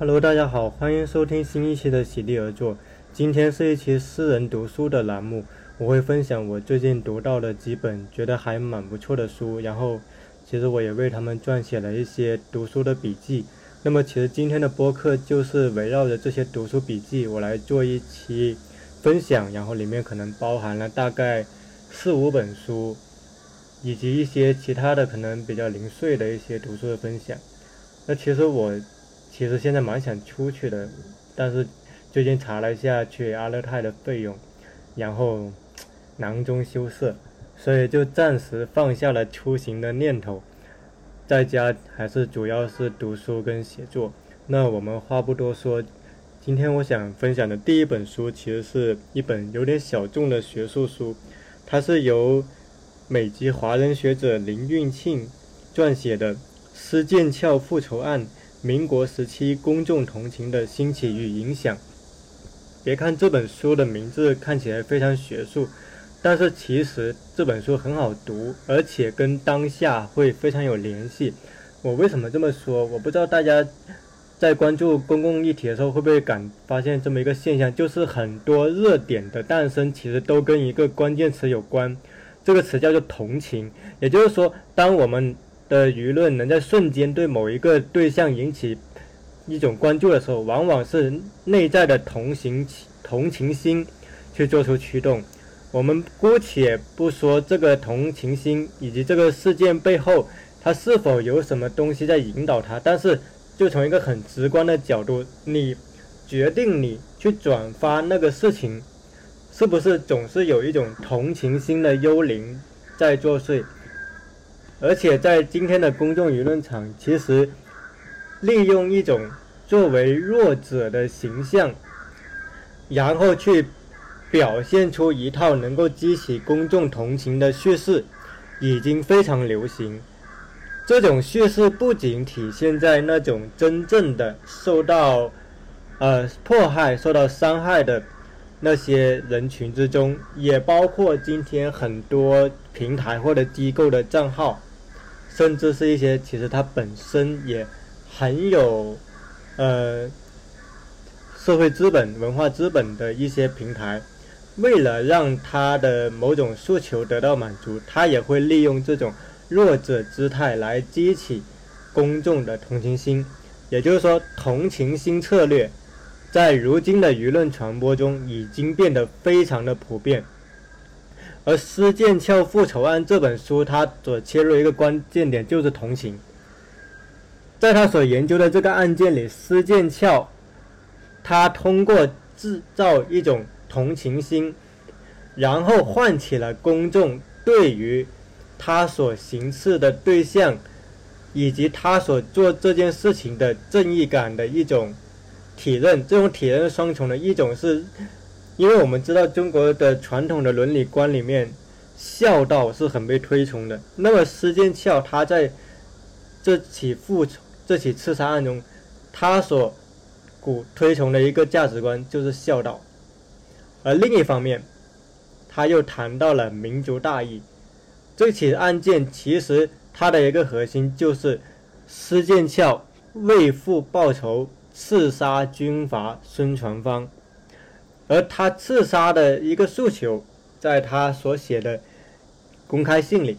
Hello，大家好，欢迎收听新一期的喜地而坐。今天是一期私人读书的栏目，我会分享我最近读到的几本觉得还蛮不错的书，然后其实我也为他们撰写了一些读书的笔记。那么其实今天的播客就是围绕着这些读书笔记，我来做一期分享，然后里面可能包含了大概四五本书，以及一些其他的可能比较零碎的一些读书的分享。那其实我。其实现在蛮想出去的，但是最近查了一下去阿勒泰的费用，然后囊中羞涩，所以就暂时放下了出行的念头，在家还是主要是读书跟写作。那我们话不多说，今天我想分享的第一本书其实是一本有点小众的学术书，它是由美籍华人学者林运庆撰写的《施剑翘复仇案》。民国时期公众同情的兴起与影响。别看这本书的名字看起来非常学术，但是其实这本书很好读，而且跟当下会非常有联系。我为什么这么说？我不知道大家在关注公共议题的时候会不会感发现这么一个现象，就是很多热点的诞生其实都跟一个关键词有关，这个词叫做同情。也就是说，当我们的舆论能在瞬间对某一个对象引起一种关注的时候，往往是内在的同情同情心去做出驱动。我们姑且不说这个同情心以及这个事件背后它是否有什么东西在引导它，但是就从一个很直观的角度，你决定你去转发那个事情，是不是总是有一种同情心的幽灵在作祟？而且在今天的公众舆论场，其实利用一种作为弱者的形象，然后去表现出一套能够激起公众同情的叙事，已经非常流行。这种叙事不仅体现在那种真正的受到呃迫害、受到伤害的那些人群之中，也包括今天很多平台或者机构的账号。甚至是一些其实它本身也很有，呃，社会资本、文化资本的一些平台，为了让他的某种诉求得到满足，他也会利用这种弱者姿态来激起公众的同情心。也就是说，同情心策略在如今的舆论传播中已经变得非常的普遍。而《施剑翘复仇案》这本书，它所切入一个关键点就是同情。在他所研究的这个案件里，施剑翘他通过制造一种同情心，然后唤起了公众对于他所行刺的对象以及他所做这件事情的正义感的一种体认。这种体认双重的，一种是。因为我们知道中国的传统的伦理观里面，孝道是很被推崇的。那么施剑翘他在这起复仇、这起刺杀案中，他所鼓推崇的一个价值观就是孝道。而另一方面，他又谈到了民族大义。这起案件其实它的一个核心就是施剑翘为父报仇，刺杀军阀孙传芳。而他刺杀的一个诉求，在他所写的公开信里，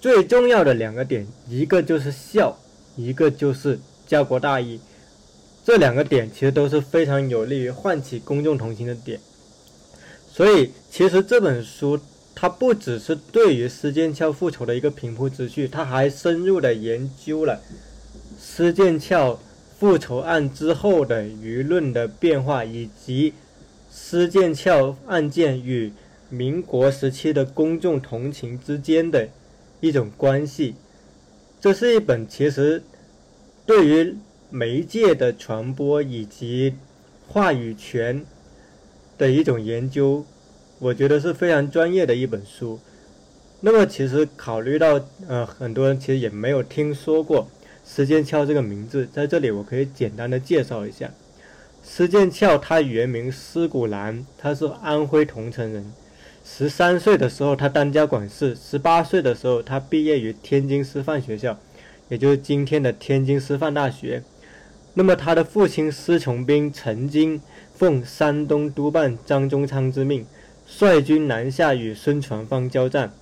最重要的两个点，一个就是孝，一个就是家国大义。这两个点其实都是非常有利于唤起公众同情的点。所以，其实这本书它不只是对于施剑翘复仇的一个平铺直叙，它还深入的研究了施剑翘复仇案之后的舆论的变化以及。施剑翘案件与民国时期的公众同情之间的一种关系，这是一本其实对于媒介的传播以及话语权的一种研究，我觉得是非常专业的一本书。那么，其实考虑到呃，很多人其实也没有听说过施剑翘这个名字，在这里我可以简单的介绍一下。施剑翘，他原名施古兰，他是安徽桐城人。十三岁的时候，他当家管事；十八岁的时候，他毕业于天津师范学校，也就是今天的天津师范大学。那么他的父亲施崇斌曾经奉山东督办张宗昌之命，率军南下与孙传芳交战。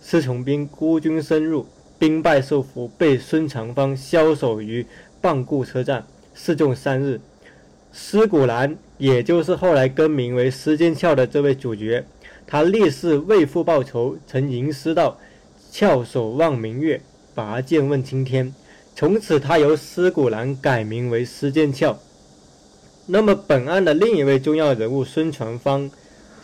施崇斌孤军深入，兵败受俘，被孙传芳枭首于蚌埠车站，示众三日。施古兰，也就是后来更名为施剑翘的这位主角，他立誓为父报仇，曾吟诗道：“翘首望明月，拔剑问青天。”从此，他由施古兰改名为施剑翘。那么，本案的另一位重要人物孙传芳，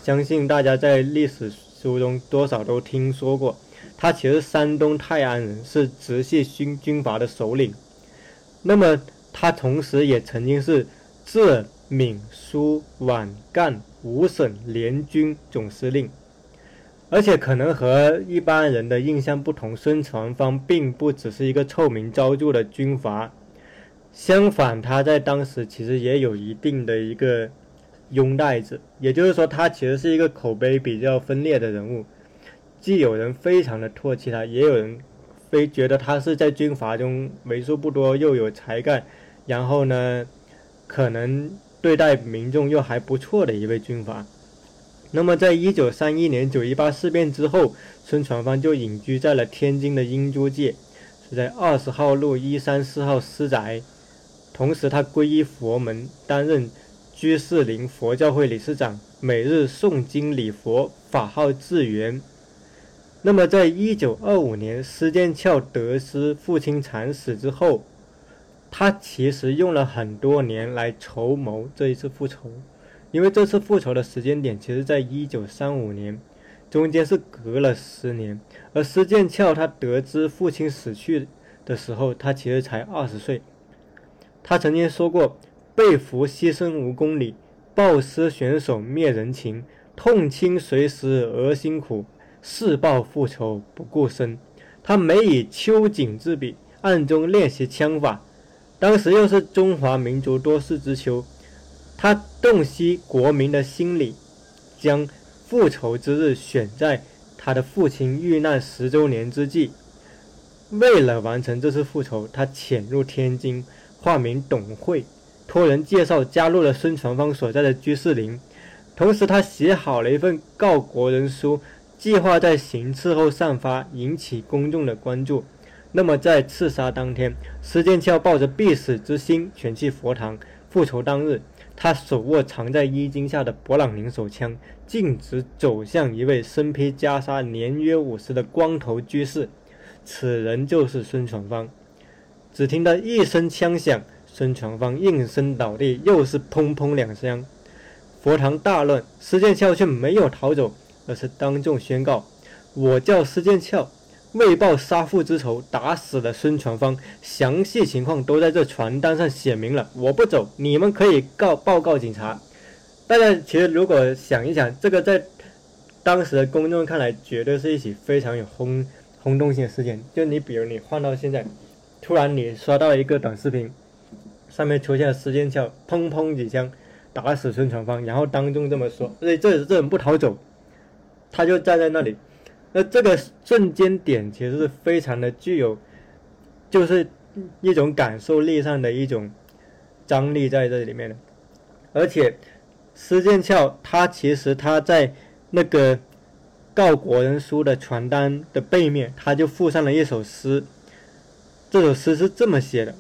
相信大家在历史书中多少都听说过。他其实山东泰安人，是直系军军阀的首领。那么，他同时也曾经是浙闽苏皖赣五省联军总司令。而且可能和一般人的印象不同，孙传芳并不只是一个臭名昭著的军阀，相反，他在当时其实也有一定的一个拥戴者，也就是说，他其实是一个口碑比较分裂的人物，既有人非常的唾弃他，也有人非觉得他是在军阀中为数不多又有才干，然后呢，可能对待民众又还不错的一位军阀。那么，在一九三一年九一八事变之后，孙传芳就隐居在了天津的英租界，是在二十号路一三四号私宅。同时，他皈依佛门，担任居士林佛教会理事长，每日诵经礼佛，法号智圆。那么，在一九二五年，施剑翘得知父亲惨死之后，他其实用了很多年来筹谋这一次复仇。因为这次复仇的时间点，其实在一九三五年，中间是隔了十年。而施剑翘他得知父亲死去的时候，他其实才二十岁。他曾经说过：“被俘牺牲无公里，报师选手灭人情，痛亲随时儿辛苦，誓报复仇不顾身。”他每以秋瑾之笔，暗中练习枪法。当时又是中华民族多事之秋。他洞悉国民的心理，将复仇之日选在他的父亲遇难十周年之际。为了完成这次复仇，他潜入天津，化名董慧，托人介绍加入了孙传芳所在的居士林。同时，他写好了一份告国人书，计划在行刺后散发，引起公众的关注。那么，在刺杀当天，施剑翘抱着必死之心前去佛堂复仇。当日。他手握藏在衣襟下的勃朗宁手枪，径直走向一位身披袈裟、年约五十的光头居士。此人就是孙传芳。只听到一声枪响，孙传芳应声倒地，又是砰砰两声。佛堂大乱，施剑翘却没有逃走，而是当众宣告：“我叫施剑翘。”为报杀父之仇，打死了孙传芳，详细情况都在这传单上写明了。我不走，你们可以告报告警察。大家其实如果想一想，这个在当时的公众看来，绝对是一起非常有轰轰动性的事件。就你比如你换到现在，突然你刷到一个短视频，上面出现了时间叫砰砰几枪打死孙传芳，然后当众这么说，所以这这人不逃走，他就站在那里。那这个瞬间点其实是非常的具有，就是一种感受力上的一种张力在这里面的，而且施剑翘他其实他在那个告国人书的传单的背面，他就附上了一首诗，这首诗是这么写的，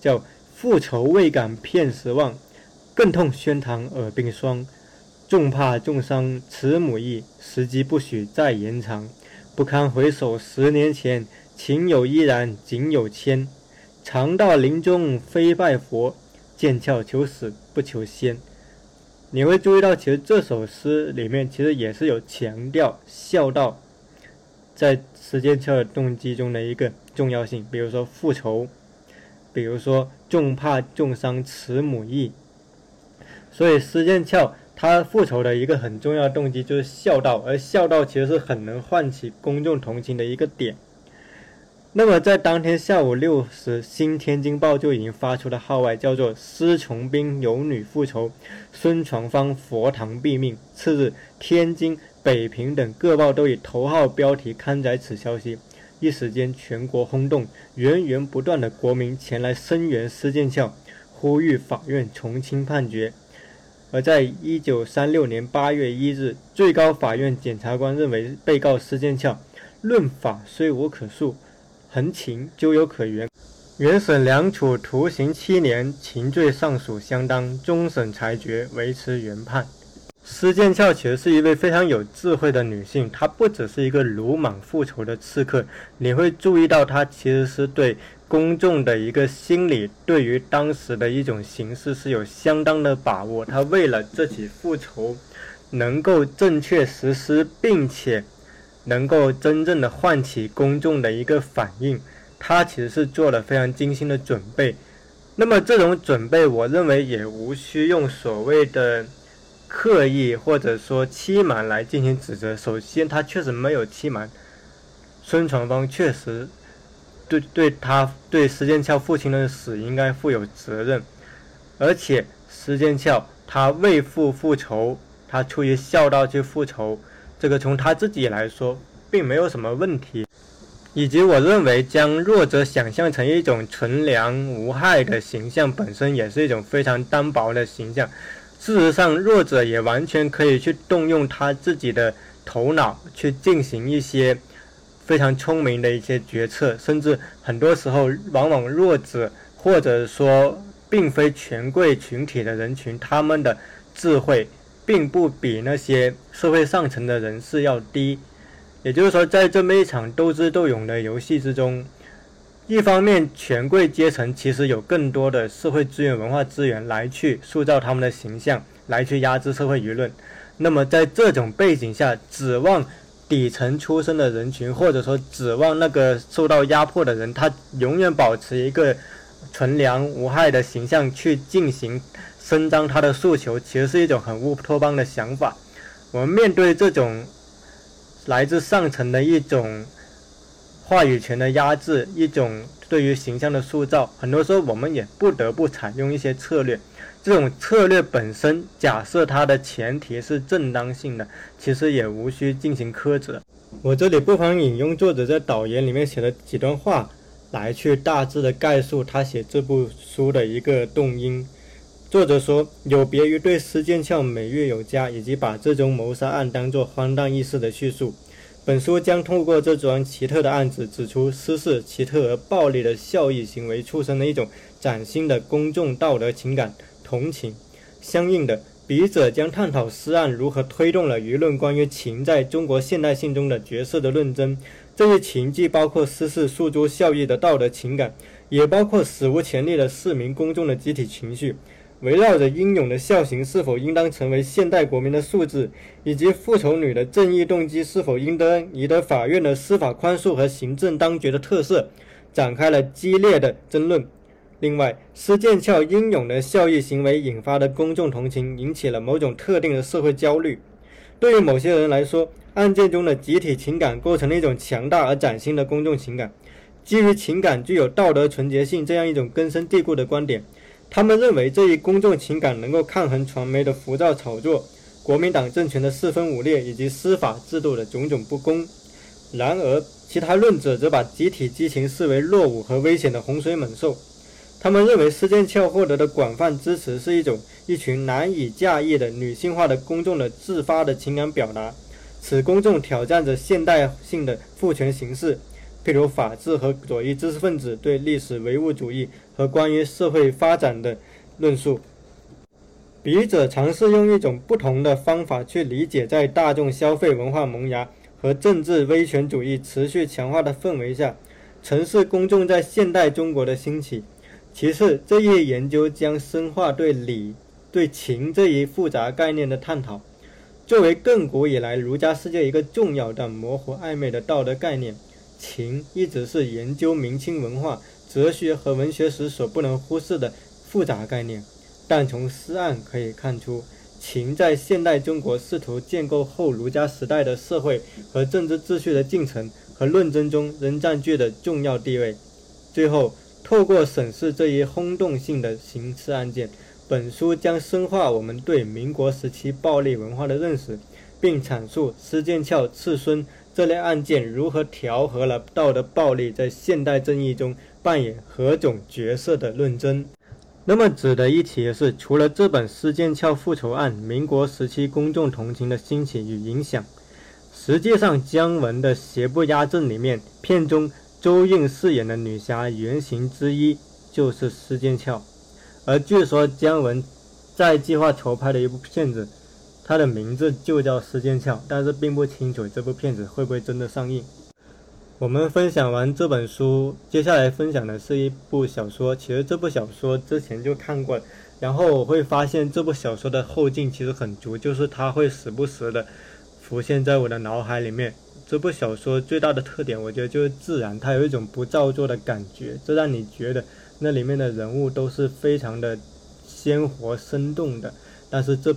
叫“复仇未敢片时忘，更痛宣堂耳鬓霜。”重怕重伤慈母意，时机不许再延长。不堪回首十年前，情有依然仅有千。常到林中非拜佛，剑鞘求死不求仙。你会注意到，其实这首诗里面其实也是有强调孝道在施剑翘的动机中的一个重要性。比如说复仇，比如说重怕重伤慈母意。所以施剑翘。他复仇的一个很重要的动机就是孝道，而孝道其实是很能唤起公众同情的一个点。那么在当天下午六时，《新天津报》就已经发出了号外，叫做“施崇斌有女复仇，孙传芳佛堂毙命”。次日，天津、北平等各报都以头号标题刊载此消息，一时间全国轰动，源源不断的国民前来声援施剑翘。呼吁法院从轻判决。而在一九三六年八月一日，最高法院检察官认为，被告施剑翘论法虽无可述，衡情究有可原。原审两处徒刑七年，情罪上属相当，终审裁决维持原判。施剑翘其实是一位非常有智慧的女性，她不只是一个鲁莽复仇的刺客，你会注意到她其实是对。公众的一个心理对于当时的一种形势是有相当的把握。他为了这起复仇能够正确实施，并且能够真正的唤起公众的一个反应，他其实是做了非常精心的准备。那么这种准备，我认为也无需用所谓的刻意或者说欺瞒来进行指责。首先，他确实没有欺瞒，孙传芳确实。对，对他对石剑翘父亲的死应该负有责任，而且石剑翘他为父复仇，他出于孝道去复仇，这个从他自己来说并没有什么问题。以及我认为将弱者想象成一种纯良无害的形象，本身也是一种非常单薄的形象。事实上，弱者也完全可以去动用他自己的头脑去进行一些。非常聪明的一些决策，甚至很多时候，往往弱者或者说并非权贵群体的人群，他们的智慧并不比那些社会上层的人士要低。也就是说，在这么一场斗智斗勇的游戏之中，一方面，权贵阶层其实有更多的社会资源、文化资源来去塑造他们的形象，来去压制社会舆论。那么，在这种背景下，指望。底层出身的人群，或者说指望那个受到压迫的人，他永远保持一个纯良无害的形象去进行伸张他的诉求，其实是一种很乌托邦的想法。我们面对这种来自上层的一种话语权的压制，一种对于形象的塑造，很多时候我们也不得不采用一些策略。这种策略本身，假设它的前提是正当性的，其实也无需进行苛责。我这里不妨引用作者在导言里面写的几段话，来去大致的概述他写这部书的一个动因。作者说，有别于对施剑翘美誉有加，以及把这宗谋杀案当作荒诞轶事的叙述，本书将通过这桩奇特的案子，指出失事奇特而暴力的效益行为促生的一种崭新的公众道德情感。同情，相应的，笔者将探讨诗案如何推动了舆论关于情在中国现代性中的角色的论争。这些情既包括诗事诉诸效益的道德情感，也包括史无前例的市民公众的集体情绪。围绕着英勇的孝行是否应当成为现代国民的素质，以及复仇女的正义动机是否应当赢得法院的司法宽恕和行政当局的特色，展开了激烈的争论。另外，施剑翘英勇的效益行为引发的公众同情，引起了某种特定的社会焦虑。对于某些人来说，案件中的集体情感构成了一种强大而崭新的公众情感。基于情感具有道德纯洁性这样一种根深蒂固的观点，他们认为这一公众情感能够抗衡传媒的浮躁炒作、国民党政权的四分五裂以及司法制度的种种不公。然而，其他论者则把集体激情视为落伍和危险的洪水猛兽。他们认为施剑翘获得的广泛支持是一种一群难以驾驭的女性化的公众的自发的情感表达，此公众挑战着现代性的父权形式，譬如法治和左翼知识分子对历史唯物主义和关于社会发展的论述。笔者尝试用一种不同的方法去理解，在大众消费文化萌芽和政治威权主义持续强化的氛围下，城市公众在现代中国的兴起。其次，这一研究将深化对理、对情这一复杂概念的探讨。作为亘古以来儒家世界一个重要但模糊暧昧的道德概念，情一直是研究明清文化、哲学和文学时所不能忽视的复杂概念。但从诗案可以看出，情在现代中国试图建构后儒家时代的社会和政治秩序的进程和论争中仍占据着重要地位。最后。透过审视这一轰动性的刑事案件，本书将深化我们对民国时期暴力文化的认识，并阐述施剑翘刺孙这类案件如何调和了道德暴力在现代正义中扮演何种角色的论争。那么值得一提的是，除了这本《施剑翘复仇案》，民国时期公众同情的兴起与影响，实际上姜文的《邪不压正》里面，片中周韵饰演的女侠原型之一就是施剑翘，而据说姜文在计划筹拍的一部片子，它的名字就叫《施剑翘》，但是并不清楚这部片子会不会真的上映。我们分享完这本书，接下来分享的是一部小说。其实这部小说之前就看过，然后我会发现这部小说的后劲其实很足，就是它会时不时的浮现在我的脑海里面。这部小说最大的特点，我觉得就是自然，它有一种不造作的感觉，这让你觉得那里面的人物都是非常的鲜活生动的。但是这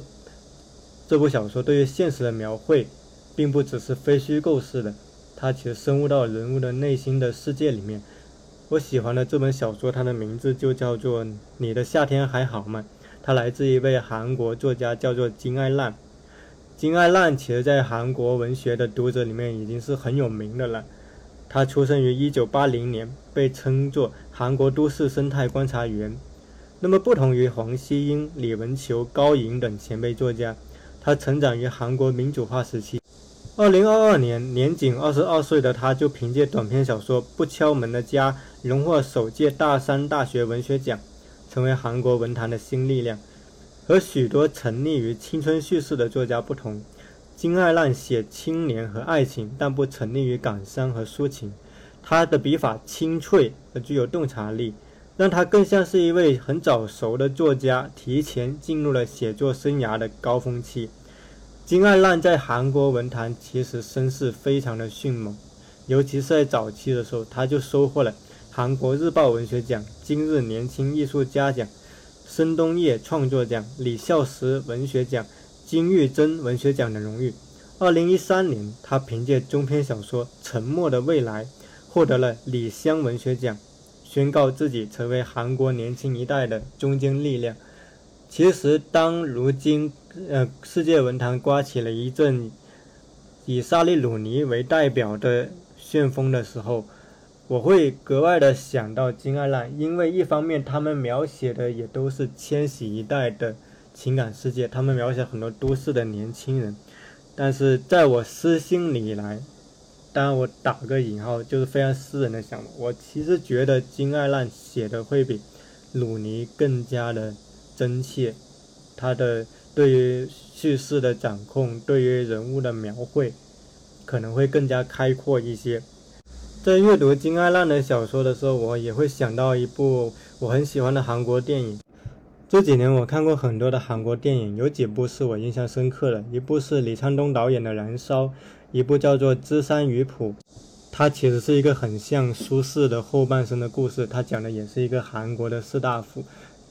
这部小说对于现实的描绘，并不只是非虚构式的。它其实深入到人物的内心的世界里面。我喜欢的这本小说，它的名字就叫做《你的夏天还好吗》。它来自一位韩国作家，叫做金爱烂。金爱烂其实在韩国文学的读者里面已经是很有名的了。他出生于1980年，被称作韩国都市生态观察员。那么不同于黄希英、李文球、高颖等前辈作家，他成长于韩国民主化时期。二零二二年，年仅二十二岁的他，就凭借短篇小说《不敲门的家》荣获首届大三大学文学奖，成为韩国文坛的新力量。和许多沉溺于青春叙事的作家不同，金爱浪写青年和爱情，但不沉溺于感伤和抒情。他的笔法清脆而具有洞察力，让他更像是一位很早熟的作家，提前进入了写作生涯的高峰期。金爱浪在韩国文坛其实声势非常的迅猛，尤其是在早期的时候，他就收获了韩国日报文学奖、今日年轻艺术家奖、申东烨创作奖、李孝实文学奖、金玉珍文学奖的荣誉。二零一三年，他凭借中篇小说《沉默的未来》获得了李湘文学奖，宣告自己成为韩国年轻一代的中坚力量。其实，当如今，呃，世界文坛刮起了一阵以沙利鲁尼为代表的旋风的时候，我会格外的想到金爱烂，因为一方面他们描写的也都是千禧一代的情感世界，他们描写很多都市的年轻人，但是在我私心里来，当然我打个引号，就是非常私人的想法，我其实觉得金爱烂写的会比鲁尼更加的。真切，他的对于叙事的掌控，对于人物的描绘，可能会更加开阔一些。在阅读金爱烂的小说的时候，我也会想到一部我很喜欢的韩国电影。这几年我看过很多的韩国电影，有几部是我印象深刻的，一部是李沧东导演的《燃烧》，一部叫做《知山鱼谱》，它其实是一个很像苏轼的后半生的故事，它讲的也是一个韩国的士大夫。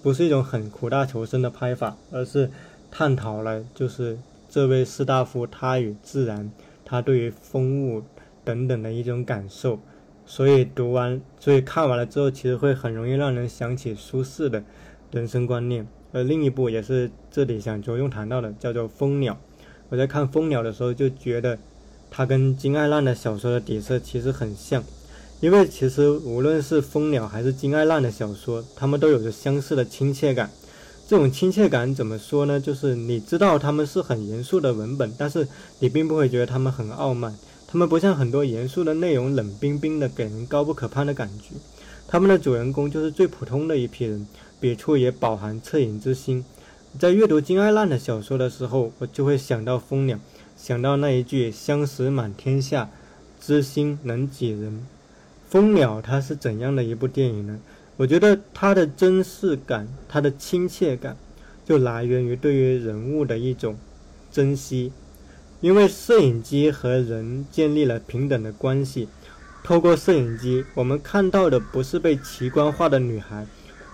不是一种很苦大仇深的拍法，而是探讨了就是这位士大夫他与自然，他对于风物等等的一种感受。所以读完，所以看完了之后，其实会很容易让人想起苏轼的人生观念。而另一部也是这里想着重谈到的，叫做《蜂鸟》。我在看《蜂鸟》的时候就觉得，它跟金爱烂的小说的底色其实很像。因为其实无论是蜂鸟还是金爱烂的小说，他们都有着相似的亲切感。这种亲切感怎么说呢？就是你知道他们是很严肃的文本，但是你并不会觉得他们很傲慢。他们不像很多严肃的内容冷冰冰的，给人高不可攀的感觉。他们的主人公就是最普通的一批人，笔触也饱含恻隐之心。在阅读金爱烂的小说的时候，我就会想到蜂鸟，想到那一句“相识满天下，知心能几人”。《蜂鸟》它是怎样的一部电影呢？我觉得它的真实感、它的亲切感，就来源于对于人物的一种珍惜。因为摄影机和人建立了平等的关系，透过摄影机，我们看到的不是被奇观化的女孩，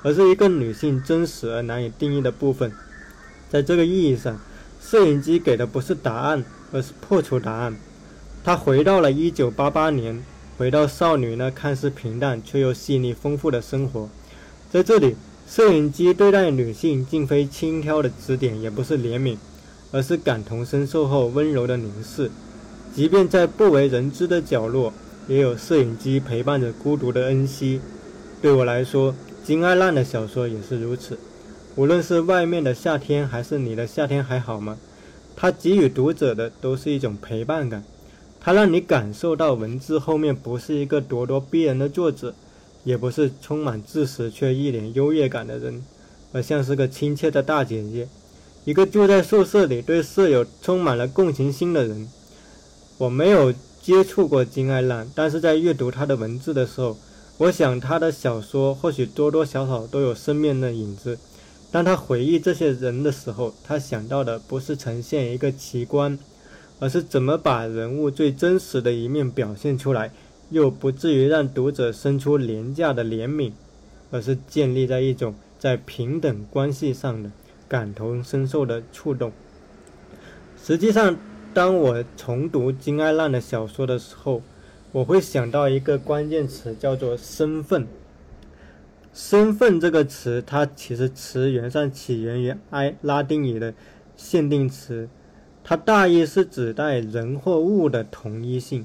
而是一个女性真实而难以定义的部分。在这个意义上，摄影机给的不是答案，而是破除答案。它回到了1988年。回到少女那看似平淡却又细腻丰富的生活，在这里，摄影机对待女性竟非轻佻的指点，也不是怜悯，而是感同身受后温柔的凝视。即便在不为人知的角落，也有摄影机陪伴着孤独的恩熙。对我来说，金爱烂的小说也是如此。无论是外面的夏天，还是你的夏天还好吗？它给予读者的都是一种陪伴感，它让你感受到文字后面不是一个咄咄逼人的作者，也不是充满知识却一脸优越感的人，而像是个亲切的大姐姐，一个住在宿舍里对舍友充满了共情心的人。我没有接触过金爱兰，但是在阅读她的文字的时候，我想她的小说或许多多少少都有生命的影子。当他回忆这些人的时候，他想到的不是呈现一个奇观，而是怎么把人物最真实的一面表现出来，又不至于让读者生出廉价的怜悯，而是建立在一种在平等关系上的感同身受的触动。实际上，当我重读金爱浪的小说的时候，我会想到一个关键词，叫做身份。身份这个词，它其实词源上起源于埃拉丁语的限定词，它大意是指代人或物的同一性。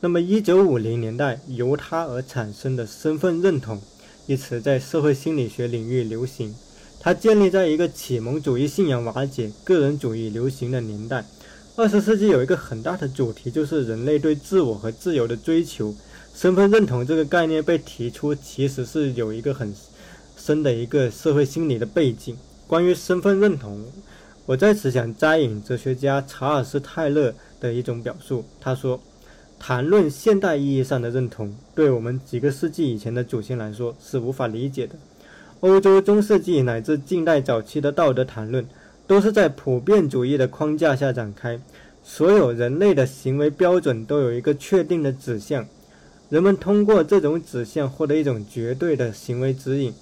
那么，一九五零年代由它而产生的身份认同一词，在社会心理学领域流行。它建立在一个启蒙主义信仰瓦解、个人主义流行的年代。二十世纪有一个很大的主题，就是人类对自我和自由的追求。身份认同这个概念被提出，其实是有一个很深的一个社会心理的背景。关于身份认同，我在此想摘引哲学家查尔斯·泰勒的一种表述。他说：“谈论现代意义上的认同，对我们几个世纪以前的祖先来说是无法理解的。欧洲中世纪乃至近代早期的道德谈论，都是在普遍主义的框架下展开。所有人类的行为标准都有一个确定的指向。”人们通过这种指向获得一种绝对的行为指引。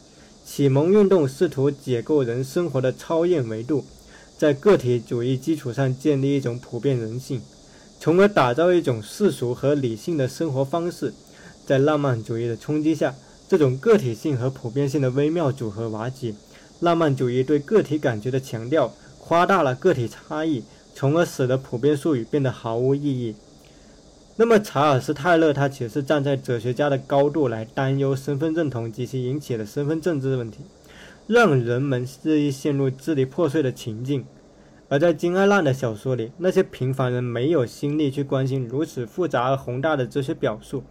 启蒙运动试图解构人生活的超验维度，在个体主义基础上建立一种普遍人性，从而打造一种世俗和理性的生活方式。在浪漫主义的冲击下，这种个体性和普遍性的微妙组合瓦解。浪漫主义对个体感觉的强调夸大了个体差异，从而使得普遍术语变得毫无意义。那么，查尔斯·泰勒他其实是站在哲学家的高度来担忧身份认同及其引起的身份政治问题，让人们日益陷入支离破碎的情境。而在金爱浪的小说里，那些平凡人没有心力去关心如此复杂而宏大的哲学表述，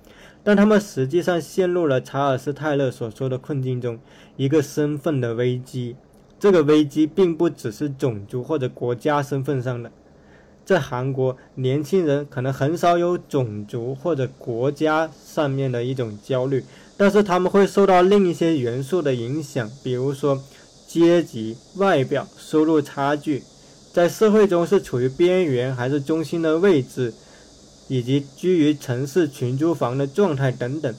但他们实际上陷入了查尔斯·泰勒所说的困境中——一个身份的危机。这个危机并不只是种族或者国家身份上的。在韩国，年轻人可能很少有种族或者国家上面的一种焦虑，但是他们会受到另一些元素的影响，比如说阶级、外表、收入差距，在社会中是处于边缘还是中心的位置，以及居于城市群租房的状态等等。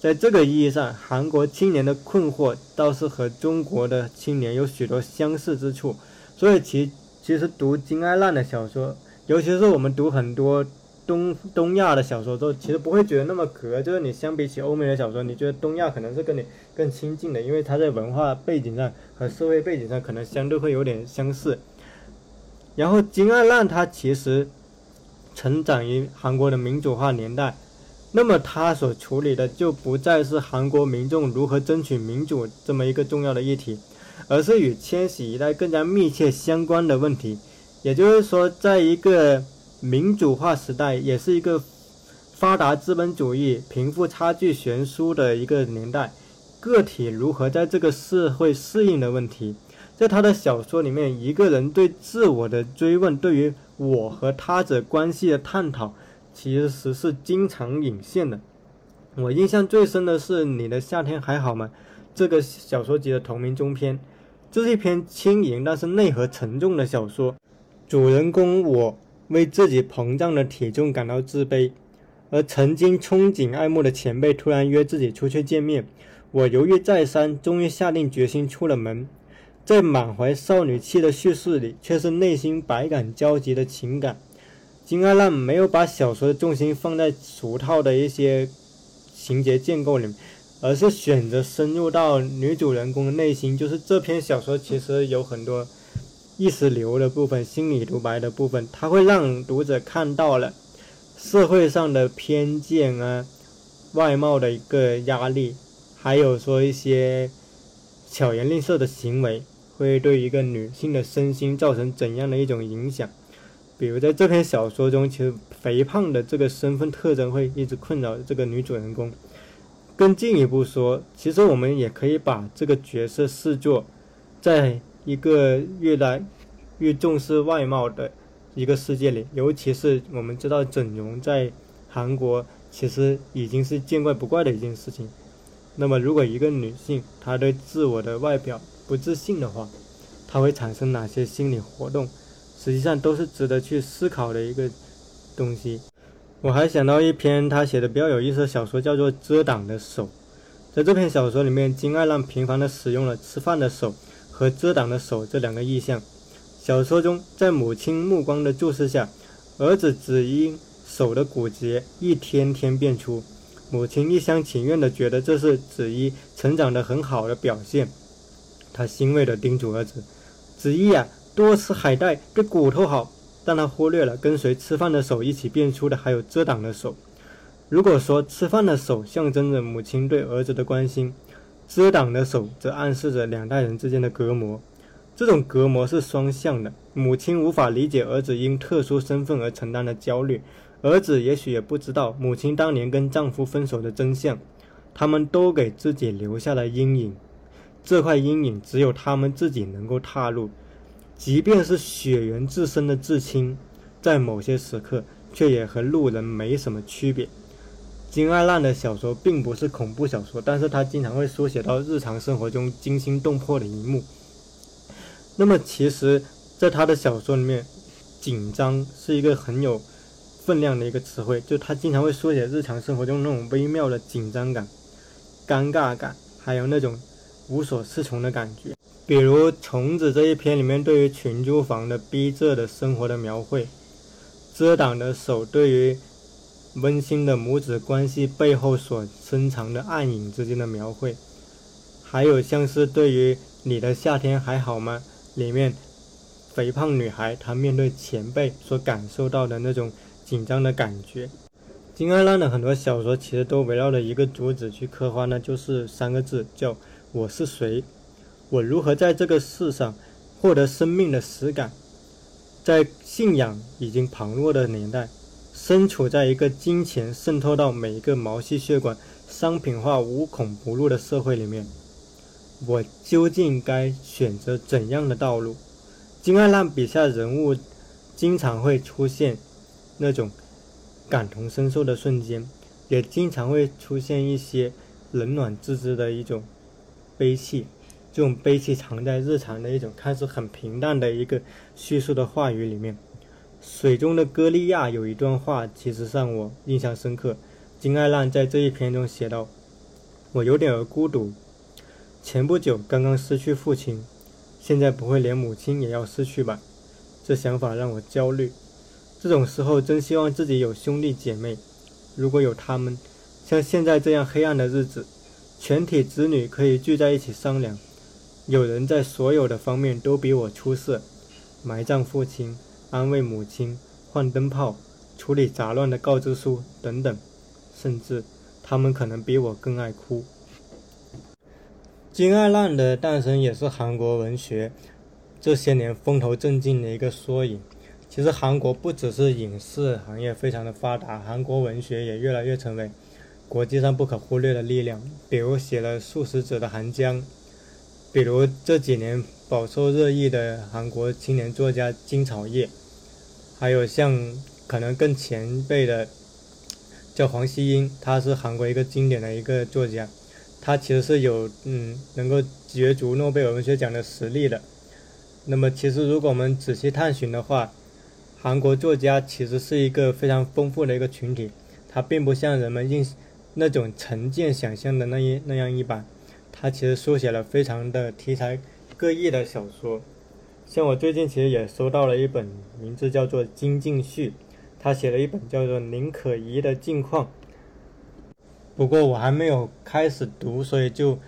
在这个意义上，韩国青年的困惑倒是和中国的青年有许多相似之处，所以其。其实读金爱烂的小说，尤其是我们读很多东东亚的小说之后，其实不会觉得那么隔。就是你相比起欧美的小说，你觉得东亚可能是跟你更亲近的，因为它在文化背景上和社会背景上可能相对会有点相似。然后金爱烂他其实成长于韩国的民主化年代，那么他所处理的就不再是韩国民众如何争取民主这么一个重要的议题。而是与千禧一代更加密切相关的问题，也就是说，在一个民主化时代，也是一个发达资本主义、贫富差距悬殊的一个年代，个体如何在这个社会适应的问题，在他的小说里面，一个人对自我的追问，对于我和他者关系的探讨，其实是经常隐现的。我印象最深的是《你的夏天还好吗》这个小说集的同名中篇。这是一篇轻盈但是内核沉重的小说。主人公我为自己膨胀的体重感到自卑，而曾经憧憬爱慕的前辈突然约自己出去见面。我犹豫再三，终于下定决心出了门。在满怀少女气的叙事里，却是内心百感交集的情感。金爱浪没有把小说的重心放在俗套的一些情节建构里面。而是选择深入到女主人公的内心，就是这篇小说其实有很多意识流的部分、心理独白的部分，它会让读者看到了社会上的偏见啊、外貌的一个压力，还有说一些巧言令色的行为会对一个女性的身心造成怎样的一种影响。比如在这篇小说中，其实肥胖的这个身份特征会一直困扰这个女主人公。更进一步说，其实我们也可以把这个角色视作，在一个越来越重视外貌的一个世界里，尤其是我们知道整容在韩国其实已经是见怪不怪的一件事情。那么，如果一个女性她对自我的外表不自信的话，它会产生哪些心理活动？实际上都是值得去思考的一个东西。我还想到一篇他写的比较有意思的小说，叫做《遮挡的手》。在这篇小说里面，金爱浪频繁地使用了“吃饭的手”和“遮挡的手”这两个意象。小说中，在母亲目光的注视下，儿子只因手的骨节一天天变粗，母亲一厢情愿地觉得这是子一成长得很好的表现。他欣慰地叮嘱儿子：“子一呀。”多吃海带对骨头好，但他忽略了跟随吃饭的手一起变粗的还有遮挡的手。如果说吃饭的手象征着母亲对儿子的关心，遮挡的手则暗示着两代人之间的隔膜。这种隔膜是双向的，母亲无法理解儿子因特殊身份而承担的焦虑，儿子也许也不知道母亲当年跟丈夫分手的真相。他们都给自己留下了阴影，这块阴影只有他们自己能够踏入。即便是血缘至深的至亲，在某些时刻却也和路人没什么区别。金爱烂的小说并不是恐怖小说，但是他经常会书写到日常生活中惊心动魄的一幕。那么，其实，在他的小说里面，紧张是一个很有分量的一个词汇，就他经常会书写日常生活中那种微妙的紧张感、尴尬感，还有那种无所适从的感觉。比如《虫子》这一篇里面对于群租房的逼仄的生活的描绘，遮挡的手对于温馨的母子关系背后所深藏的暗影之间的描绘，还有像是对于《你的夏天还好吗》里面肥胖女孩她面对前辈所感受到的那种紧张的感觉。金爱浪的很多小说其实都围绕着一个主旨去刻画，那就是三个字，叫我是谁。我如何在这个世上获得生命的实感？在信仰已经旁落的年代，身处在一个金钱渗透到每一个毛细血管、商品化无孔不入的社会里面，我究竟该选择怎样的道路？金爱浪笔下人物经常会出现那种感同身受的瞬间，也经常会出现一些冷暖自知的一种悲戚。这种悲戚藏在日常的一种看似很平淡的一个叙述的话语里面。水中的歌利亚有一段话，其实让我印象深刻。金爱浪在这一篇中写道：“我有点儿孤独，前不久刚刚失去父亲，现在不会连母亲也要失去吧？这想法让我焦虑。这种时候真希望自己有兄弟姐妹，如果有他们，像现在这样黑暗的日子，全体子女可以聚在一起商量。”有人在所有的方面都比我出色，埋葬父亲、安慰母亲、换灯泡、处理杂乱的告知书等等，甚至他们可能比我更爱哭。金爱浪的诞生也是韩国文学这些年风头正劲的一个缩影。其实韩国不只是影视行业非常的发达，韩国文学也越来越成为国际上不可忽略的力量。比如写了数十则的韩江。比如这几年饱受热议的韩国青年作家金草叶，还有像可能更前辈的叫黄希英，他是韩国一个经典的一个作家，他其实是有嗯能够角逐诺贝尔文学奖的实力的。那么其实如果我们仔细探寻的话，韩国作家其实是一个非常丰富的一个群体，他并不像人们印那种成见想象的那一那样一版。他其实书写了非常的题材各异的小说，像我最近其实也收到了一本名字叫做金靖旭，他写了一本叫做《宁可怡的近况》，不过我还没有开始读，所以就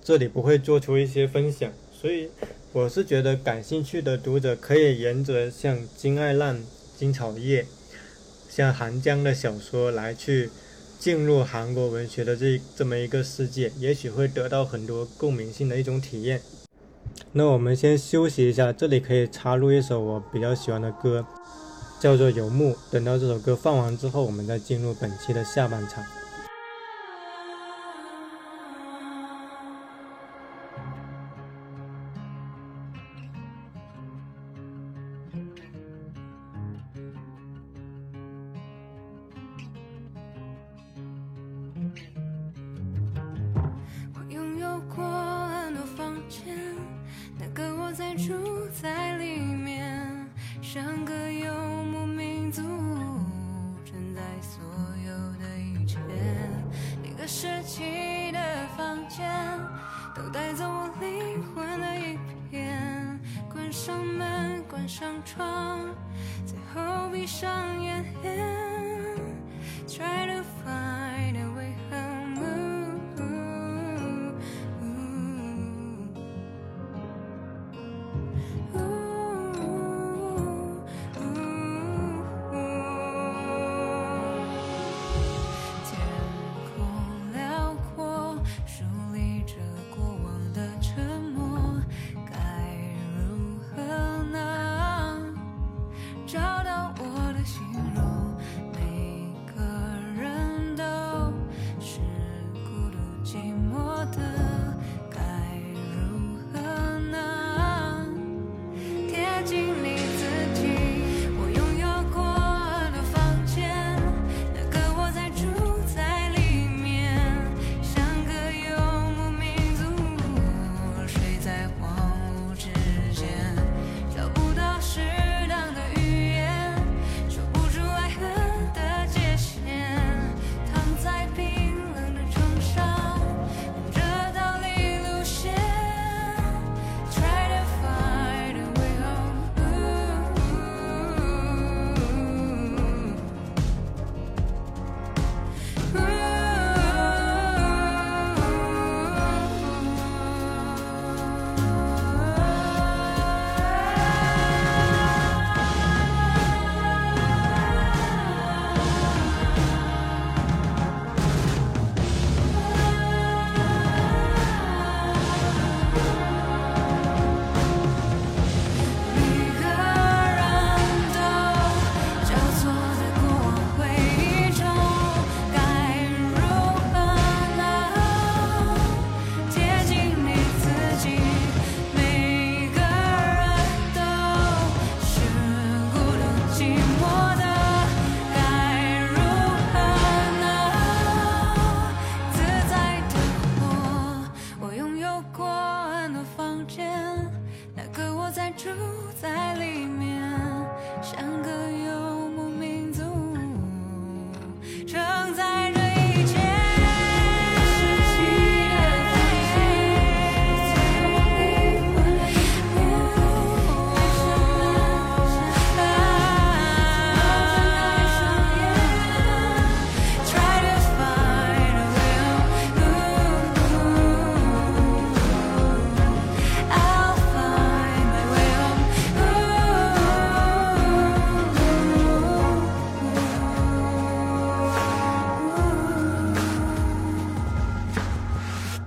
这里不会做出一些分享。所以我是觉得感兴趣的读者可以沿着像金爱浪、金草叶、像韩江的小说来去进入韩国文学的这这么一个世界，也许会得到很多共鸣性的一种体验。那我们先休息一下，这里可以插入一首我比较喜欢的歌，叫做《游牧》。等到这首歌放完之后，我们再进入本期的下半场。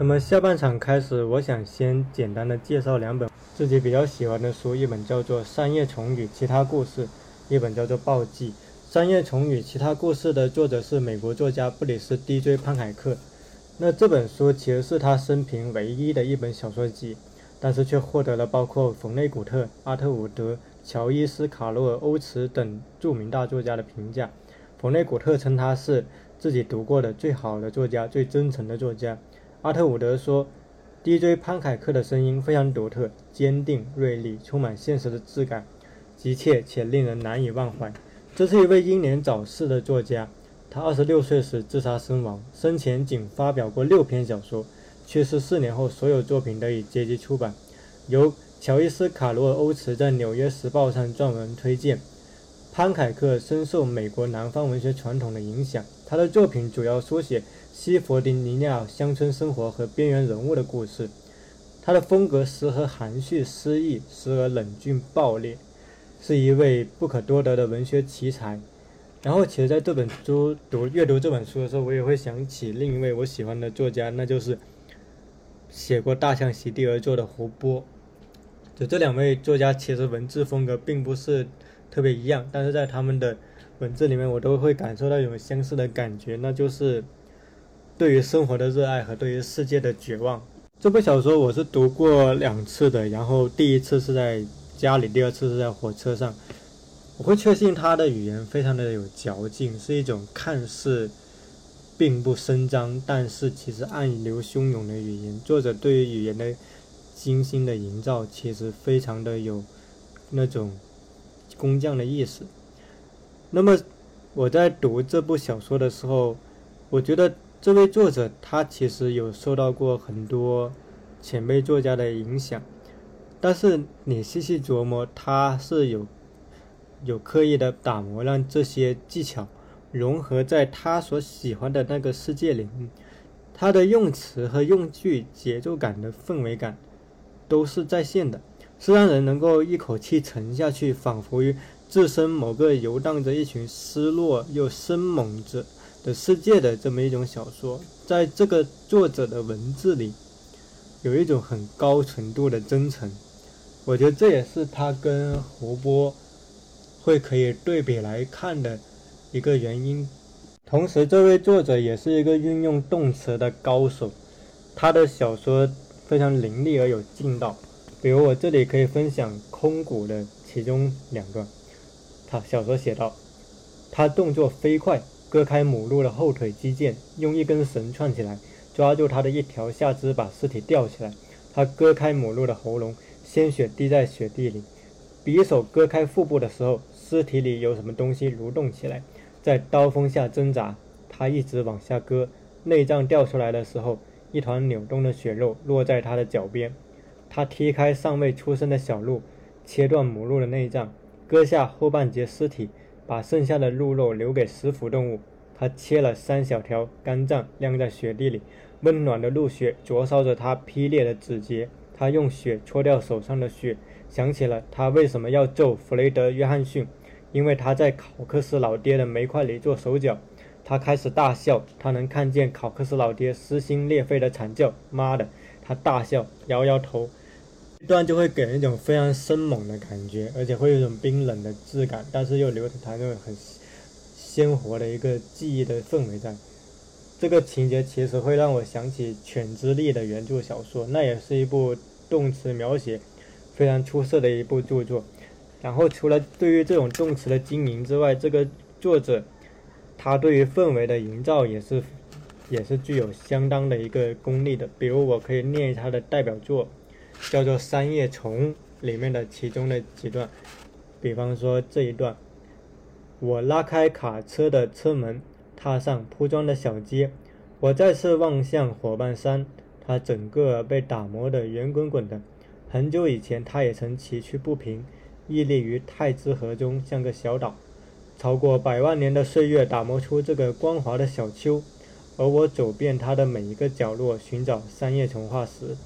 么下半场开始，我想先简单的介绍两本自己比较喜欢的书，一本叫做《三叶虫与其他故事》，一本叫做《暴记》。《三叶虫与其他故事》的作者是美国作家布里斯 ·DJ 潘凯克。那这本书其实是他生平唯一的一本小说集，但是却获得了包括冯内古特、阿特伍德、乔伊斯·卡罗尔、欧茨等著名大作家的评价。冯内古特称他是自己读过的最好的作家，最真诚的作家。阿特伍德说：“DJ 潘凯克的声音非常独特、坚定、锐利，充满现实的质感，急切且令人难以忘怀。这是一位英年早逝的作家，他二十六岁时自杀身亡，生前仅发表过六篇小说。去世四年后，所有作品得以结集出版。由乔伊斯·卡罗尔·欧茨在《纽约时报》上撰文推荐。潘凯克深受美国南方文学传统的影响，他的作品主要书写。”西弗吉尼亚乡村生活和边缘人物的故事，他的风格时而含蓄诗意，时而冷峻暴烈，是一位不可多得的文学奇才。然后，其实在这本书读阅读这本书的时候，我也会想起另一位我喜欢的作家，那就是写过《大象席地而坐》的胡波。就这两位作家，其实文字风格并不是特别一样，但是在他们的文字里面，我都会感受到一种相似的感觉，那就是对于生活的热爱和对于世界的绝望。这部小说我是读过两次的，然后第一次是在家里，第二次是在火车上。我会确信他的语言非常的有嚼劲，是一种看似并不声张，但是其实暗流汹涌的语言。作者对于语言的精心的营造，其实非常的有那种工匠的意思。那么我在读这部小说的时候，我觉得这位作者他其实有受到过很多前辈作家的影响，但是你细细琢磨，他是有。有刻意的打磨，让这些技巧融合在他所喜欢的那个世界里。他的用词和用句、节奏感的氛围感都是在线的，是让人能够一口气沉下去，仿佛于置身某个游荡着一群失落又生猛者的世界的这么一种小说。在这个作者的文字里，有一种很高纯度的真诚。我觉得这也是他跟胡波。会可以对比来看的一个原因，同时这位作者也是一个运用动词的高手，他的小说非常凌厉而有劲道。比如我这里可以分享空谷的其中两个，他小说写道：他动作飞快，割开母鹿的后腿肌腱，用一根绳串起来，抓住它的一条下肢，把尸体吊起来。他割开母鹿的喉咙，鲜血滴在雪地里。匕首割开腹部的时候。尸体里有什么东西蠕动起来，在刀锋下挣扎。他一直往下割，内脏掉出来的时候，一团扭动的血肉落在他的脚边。他踢开尚未出生的小鹿，切断母鹿的内脏，割下后半截尸体，把剩下的鹿肉留给食腐动物。他切了三小条肝脏，晾在雪地里，温暖的鹿血灼烧着他劈裂的指节。他用血搓掉手上的血，想起了他为什么要揍弗雷德·约翰逊。因为他在考克斯老爹的煤块里做手脚，他开始大笑。他能看见考克斯老爹撕心裂肺的惨叫：“妈的！”他大笑，摇摇头。一段就会给人一种非常生猛的感觉，而且会有一种冰冷的质感，但是又留着他那种很鲜活的一个记忆的氛围在。这个情节其实会让我想起《犬之力》的原著小说，那也是一部动词描写非常出色的一部著作。然后，除了对于这种动词的经营之外，这个作者他对于氛围的营造也是也是具有相当的一个功力的。比如，我可以念他的代表作，叫做《三叶虫》里面的其中的几段。比方说这一段：我拉开卡车的车门，踏上铺装的小街，我再次望向火半山，它整个被打磨得圆滚滚的。很久以前，它也曾崎岖不平。屹立于太之河中，像个小岛。超过百万年的岁月打磨出这个光滑的小丘，而我走遍它的每一个角落，寻找三叶虫化石。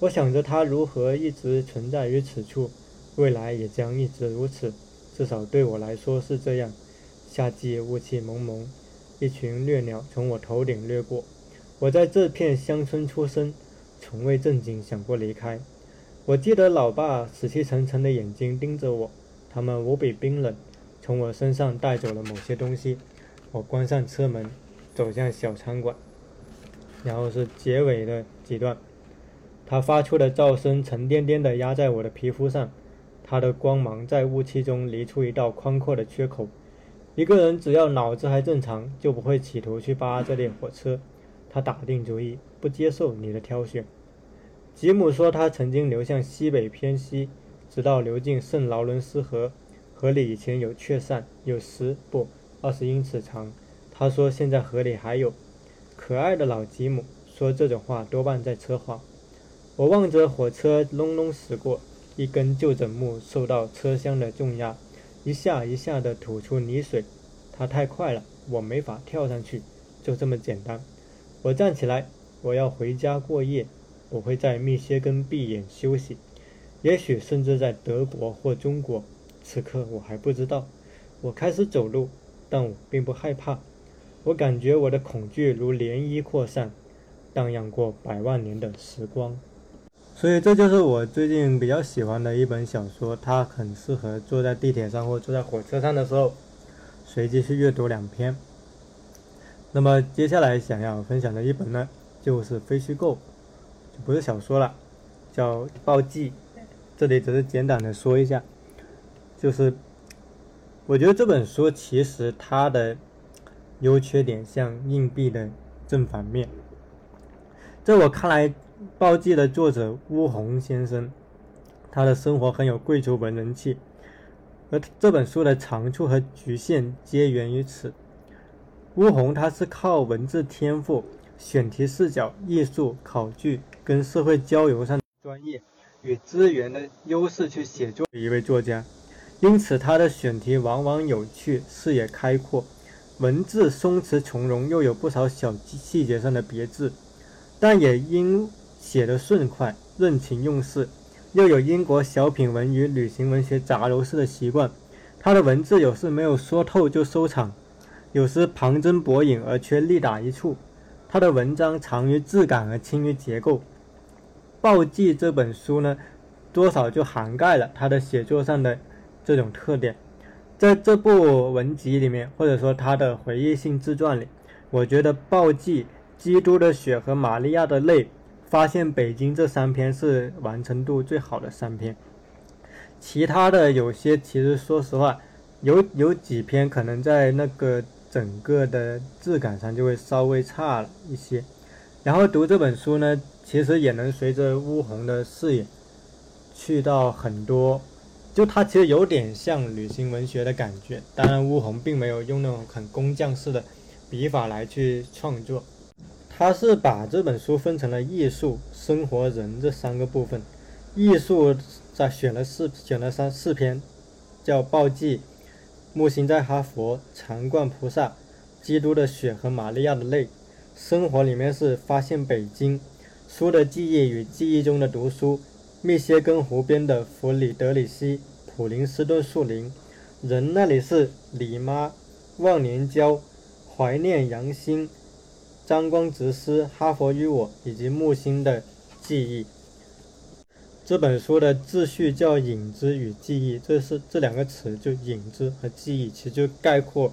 我想着它如何一直存在于此处，未来也将一直如此，至少对我来说是这样。夏季雾气蒙蒙，一群掠鸟从我头顶掠过。我在这片乡村出生，从未正经想过离开。我记得老爸死气沉沉的眼睛盯着我，他们无比冰冷，从我身上带走了某些东西。我关上车门，走向小餐馆。然后是结尾的几段，它发出的噪声沉甸甸地压在我的皮肤上，它的光芒在雾气中离出一道宽阔的缺口。一个人只要脑子还正常，就不会企图去扒这列火车。他打定主意，不接受你的挑选。吉姆说，他曾经流向西北偏西，直到流进圣劳伦斯河。河里以前有雀鳝，有十不二十英尺长。他说，现在河里还有。可爱的老吉姆说这种话多半在策划。我望着火车隆隆驶过，一根旧枕木受到车厢的重压，一下一下地吐出泥水。它太快了，我没法跳上去。就这么简单。我站起来，我要回家过夜。我会在密歇根闭眼休息，也许甚至在德国或中国。此刻我还不知道。我开始走路，但我并不害怕。我感觉我的恐惧如涟漪扩散，荡漾过百万年的时光。所以这就是我最近比较喜欢的一本小说，它很适合坐在地铁上或坐在火车上的时候，随机去阅读两篇。那么接下来想要分享的一本呢，就是非虚构，就不是小说了，叫《暴记》。这里只是简短的说一下，就是我觉得这本书其实它的优缺点像硬币的正反面。在我看来，《暴记》的作者乌宏先生，他的生活很有贵族文人气，而这本书的长处和局限皆源于此。乌宏他是靠文字天赋、选题视角、艺术考据跟社会交流上专业。与资源的优势去写作的一位作家，因此他的选题往往有趣，视野开阔，文字松弛从容，又有不少小细节上的别致，但也因写得顺快、任情用事，又有英国小品文与旅行文学杂糅式的习惯。他的文字有时没有说透就收场，有时旁征博引而却力打一处。他的文章长于质感而轻于结构。《暴记》这本书呢，多少就涵盖了他的写作上的这种特点。在这部文集里面，或者说他的回忆性自传里，我觉得《暴记》《基督的血》和《玛利亚的泪》《发现北京》这三篇是完成度最好的三篇。其他的有些，其实说实话，有有几篇可能在那个整个的质感上就会稍微差了一些。然后读这本书呢。其实也能随着乌红的视野去到很多，就它其实有点像旅行文学的感觉。当然，乌红并没有用那种很工匠式的笔法来去创作，他是把这本书分成了艺术、生活、人这三个部分。艺术在选了四选了三四篇，叫《报记》《木星在哈佛》《长冠菩萨》《基督的血》和《玛利亚的泪》。生活里面是发现北京。书的记忆与记忆中的读书，密歇根湖边的弗里德里希普林斯顿树林，人那里是李妈，忘年交，怀念杨欣，张光直诗，哈佛与我以及木星的记忆。这本书的秩序叫影子与记忆，这是这两个词就影子和记忆，其实就概括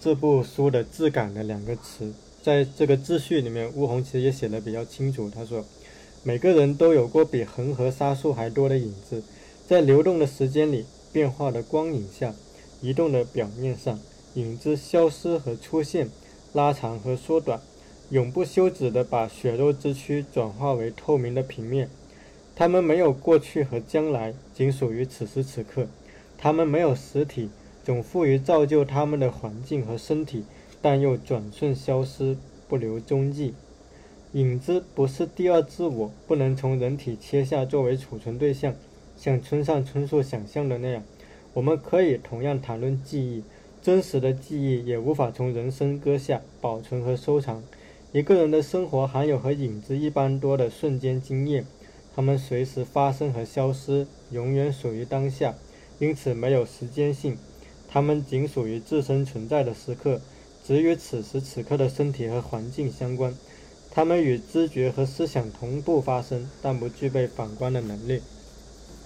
这部书的质感的两个词。在这个秩序里面，乌红其实也写的比较清楚。他说，每个人都有过比恒河沙数还多的影子，在流动的时间里，变化的光影下，移动的表面上，影子消失和出现，拉长和缩短，永不休止地把血肉之躯转化为透明的平面。他们没有过去和将来，仅属于此时此刻。他们没有实体，总赋予造就他们的环境和身体。但又转瞬消失，不留踪迹。影子不是第二自我，不能从人体切下作为储存对象，像村上春树想象的那样。我们可以同样谈论记忆，真实的记忆也无法从人生割下保存和收藏。一个人的生活含有和影子一般多的瞬间经验，它们随时发生和消失，永远属于当下，因此没有时间性。它们仅属于自身存在的时刻。只与此时此刻的身体和环境相关，它们与知觉和思想同步发生，但不具备反观的能力。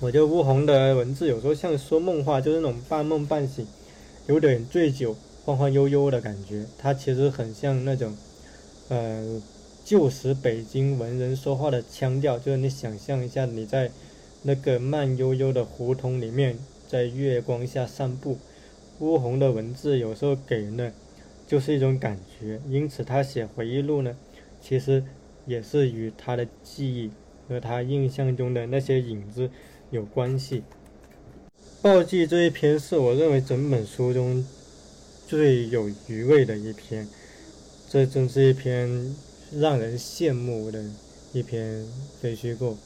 我觉得乌红的文字有时候像说梦话，就是那种半梦半醒，有点醉酒、晃晃悠悠的感觉。它其实很像那种，呃，旧时北京文人说话的腔调，就是你想象一下，你在那个慢悠悠的胡同里面，在月光下散步。乌红的文字有时候给人的。就是一种感觉，因此他写回忆录呢，其实也是与他的记忆和他印象中的那些影子有关系。报记这一篇是我认为整本书中最有余味的一篇，这真是一篇让人羡慕的一篇非虚构，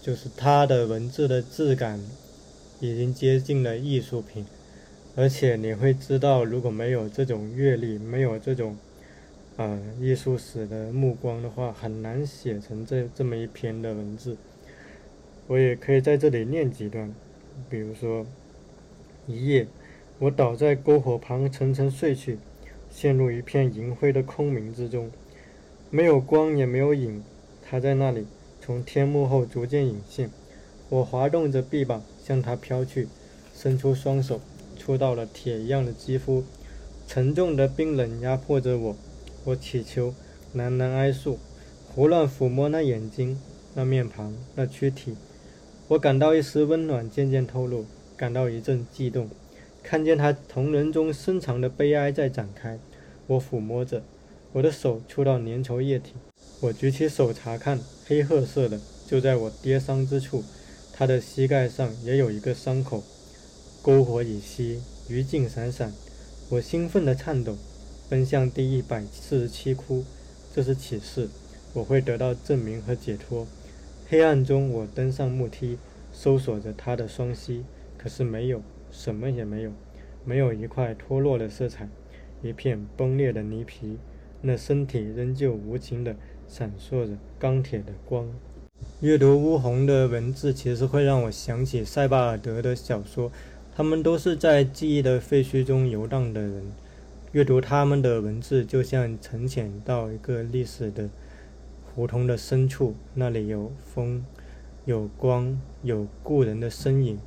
就是他的文字的质感已经接近了艺术品。而且你会知道，如果没有这种阅历，没有这种，呃，艺术史的目光的话，很难写成这这么一篇的文字。我也可以在这里念几段，比如说，一夜，我倒在篝火旁，沉沉睡去，陷入一片银灰的空明之中，没有光，也没有影。它在那里，从天幕后逐渐隐现。我滑动着臂膀向它飘去，伸出双手，触到了铁一样的肌肤，沉重的冰冷压迫着我。我祈求，喃喃哀诉，胡乱抚摸那眼睛、那面庞、那躯体。我感到一丝温暖渐渐透露，感到一阵悸动。看见他瞳仁中深藏的悲哀在展开，我抚摸着，我的手触到粘稠液体，我举起手查看，黑褐色的，就在我跌伤之处，他的膝盖上也有一个伤口。篝火已熄，余烬闪闪，我兴奋地颤抖，奔向第一百四十七窟，这是启示，我会得到证明和解脱。黑暗中，我登上木梯，搜索着他的双膝，可是没有。什么也没有，没有一块脱落的色彩，一片崩裂的泥皮。那身体仍旧无情地闪烁着钢铁的光。阅读乌红的文字，其实会让我想起塞巴尔德的小说。他们都是在记忆的废墟中游荡的人。阅读他们的文字，就像沉潜到一个历史的胡同的深处，那里有风，有光，有故人的身影。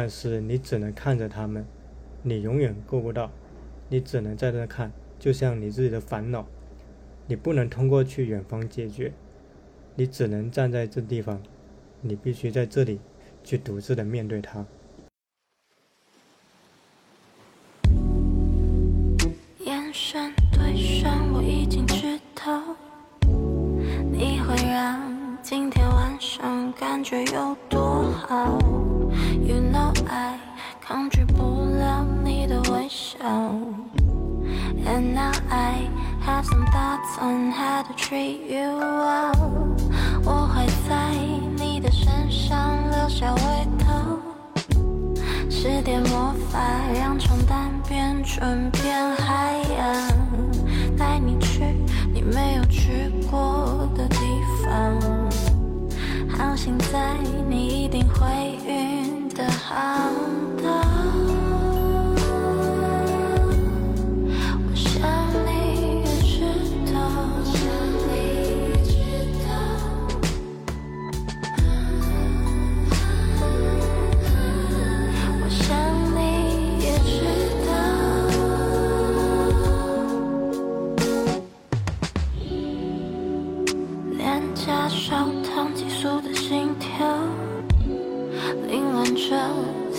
但是你只能看着他们，你永远够不到，你只能在这看，就像你自己的烦恼，你不能通过去远方解决，你只能站在这地方，你必须在这里去独自的面对它。眼神对上，我已经知道，你会让今天晚上感觉有多好。You know I 抗拒不了你的微笑，And now I have some thoughts on how to treat you well。我会在你的身上留下味道，施点魔法让床单变成片海洋，带你去你没有去过的地方，好心在你一定会晕。好。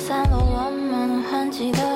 散落我们痕迹的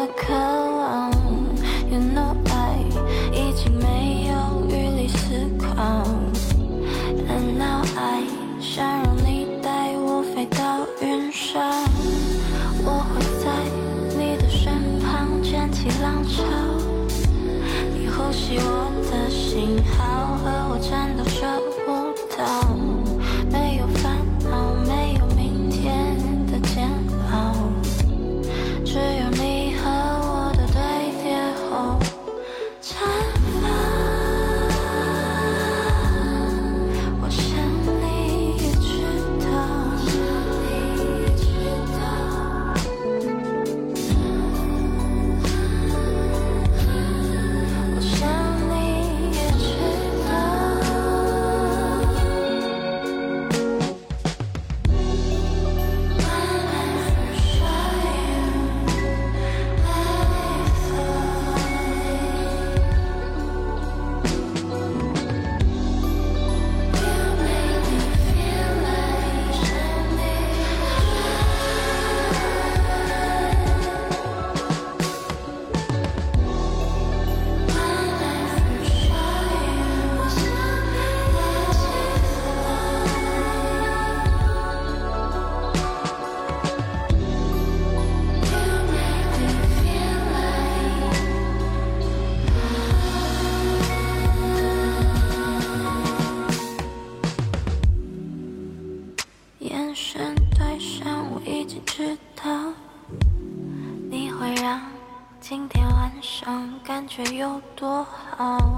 有多好？